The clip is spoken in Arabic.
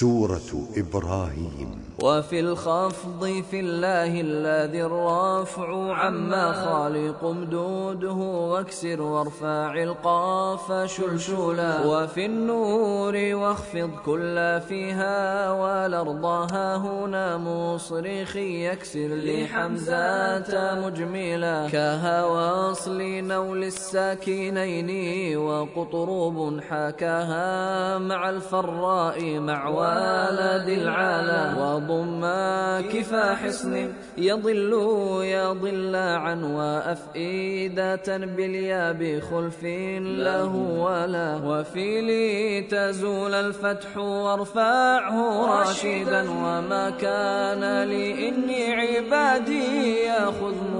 سورة إبراهيم. وفي الخفض في الله الذي الرافع عما خالق مدوده واكسر وارفع القاف شلشلا وفي النور واخفض كل فيها والأرض ها هنا مصرخ يكسر لحمزات مجملا كها واصل نول الساكنين وقطروب حكاها مع الفراء مع والد العلا وضم كفا حصن يضل يضل عن وأفئدة باليا بخلف له ولا وفي لي تزول الفتح وارفعه راشدا. وما كان لي إني عبادي يأخذ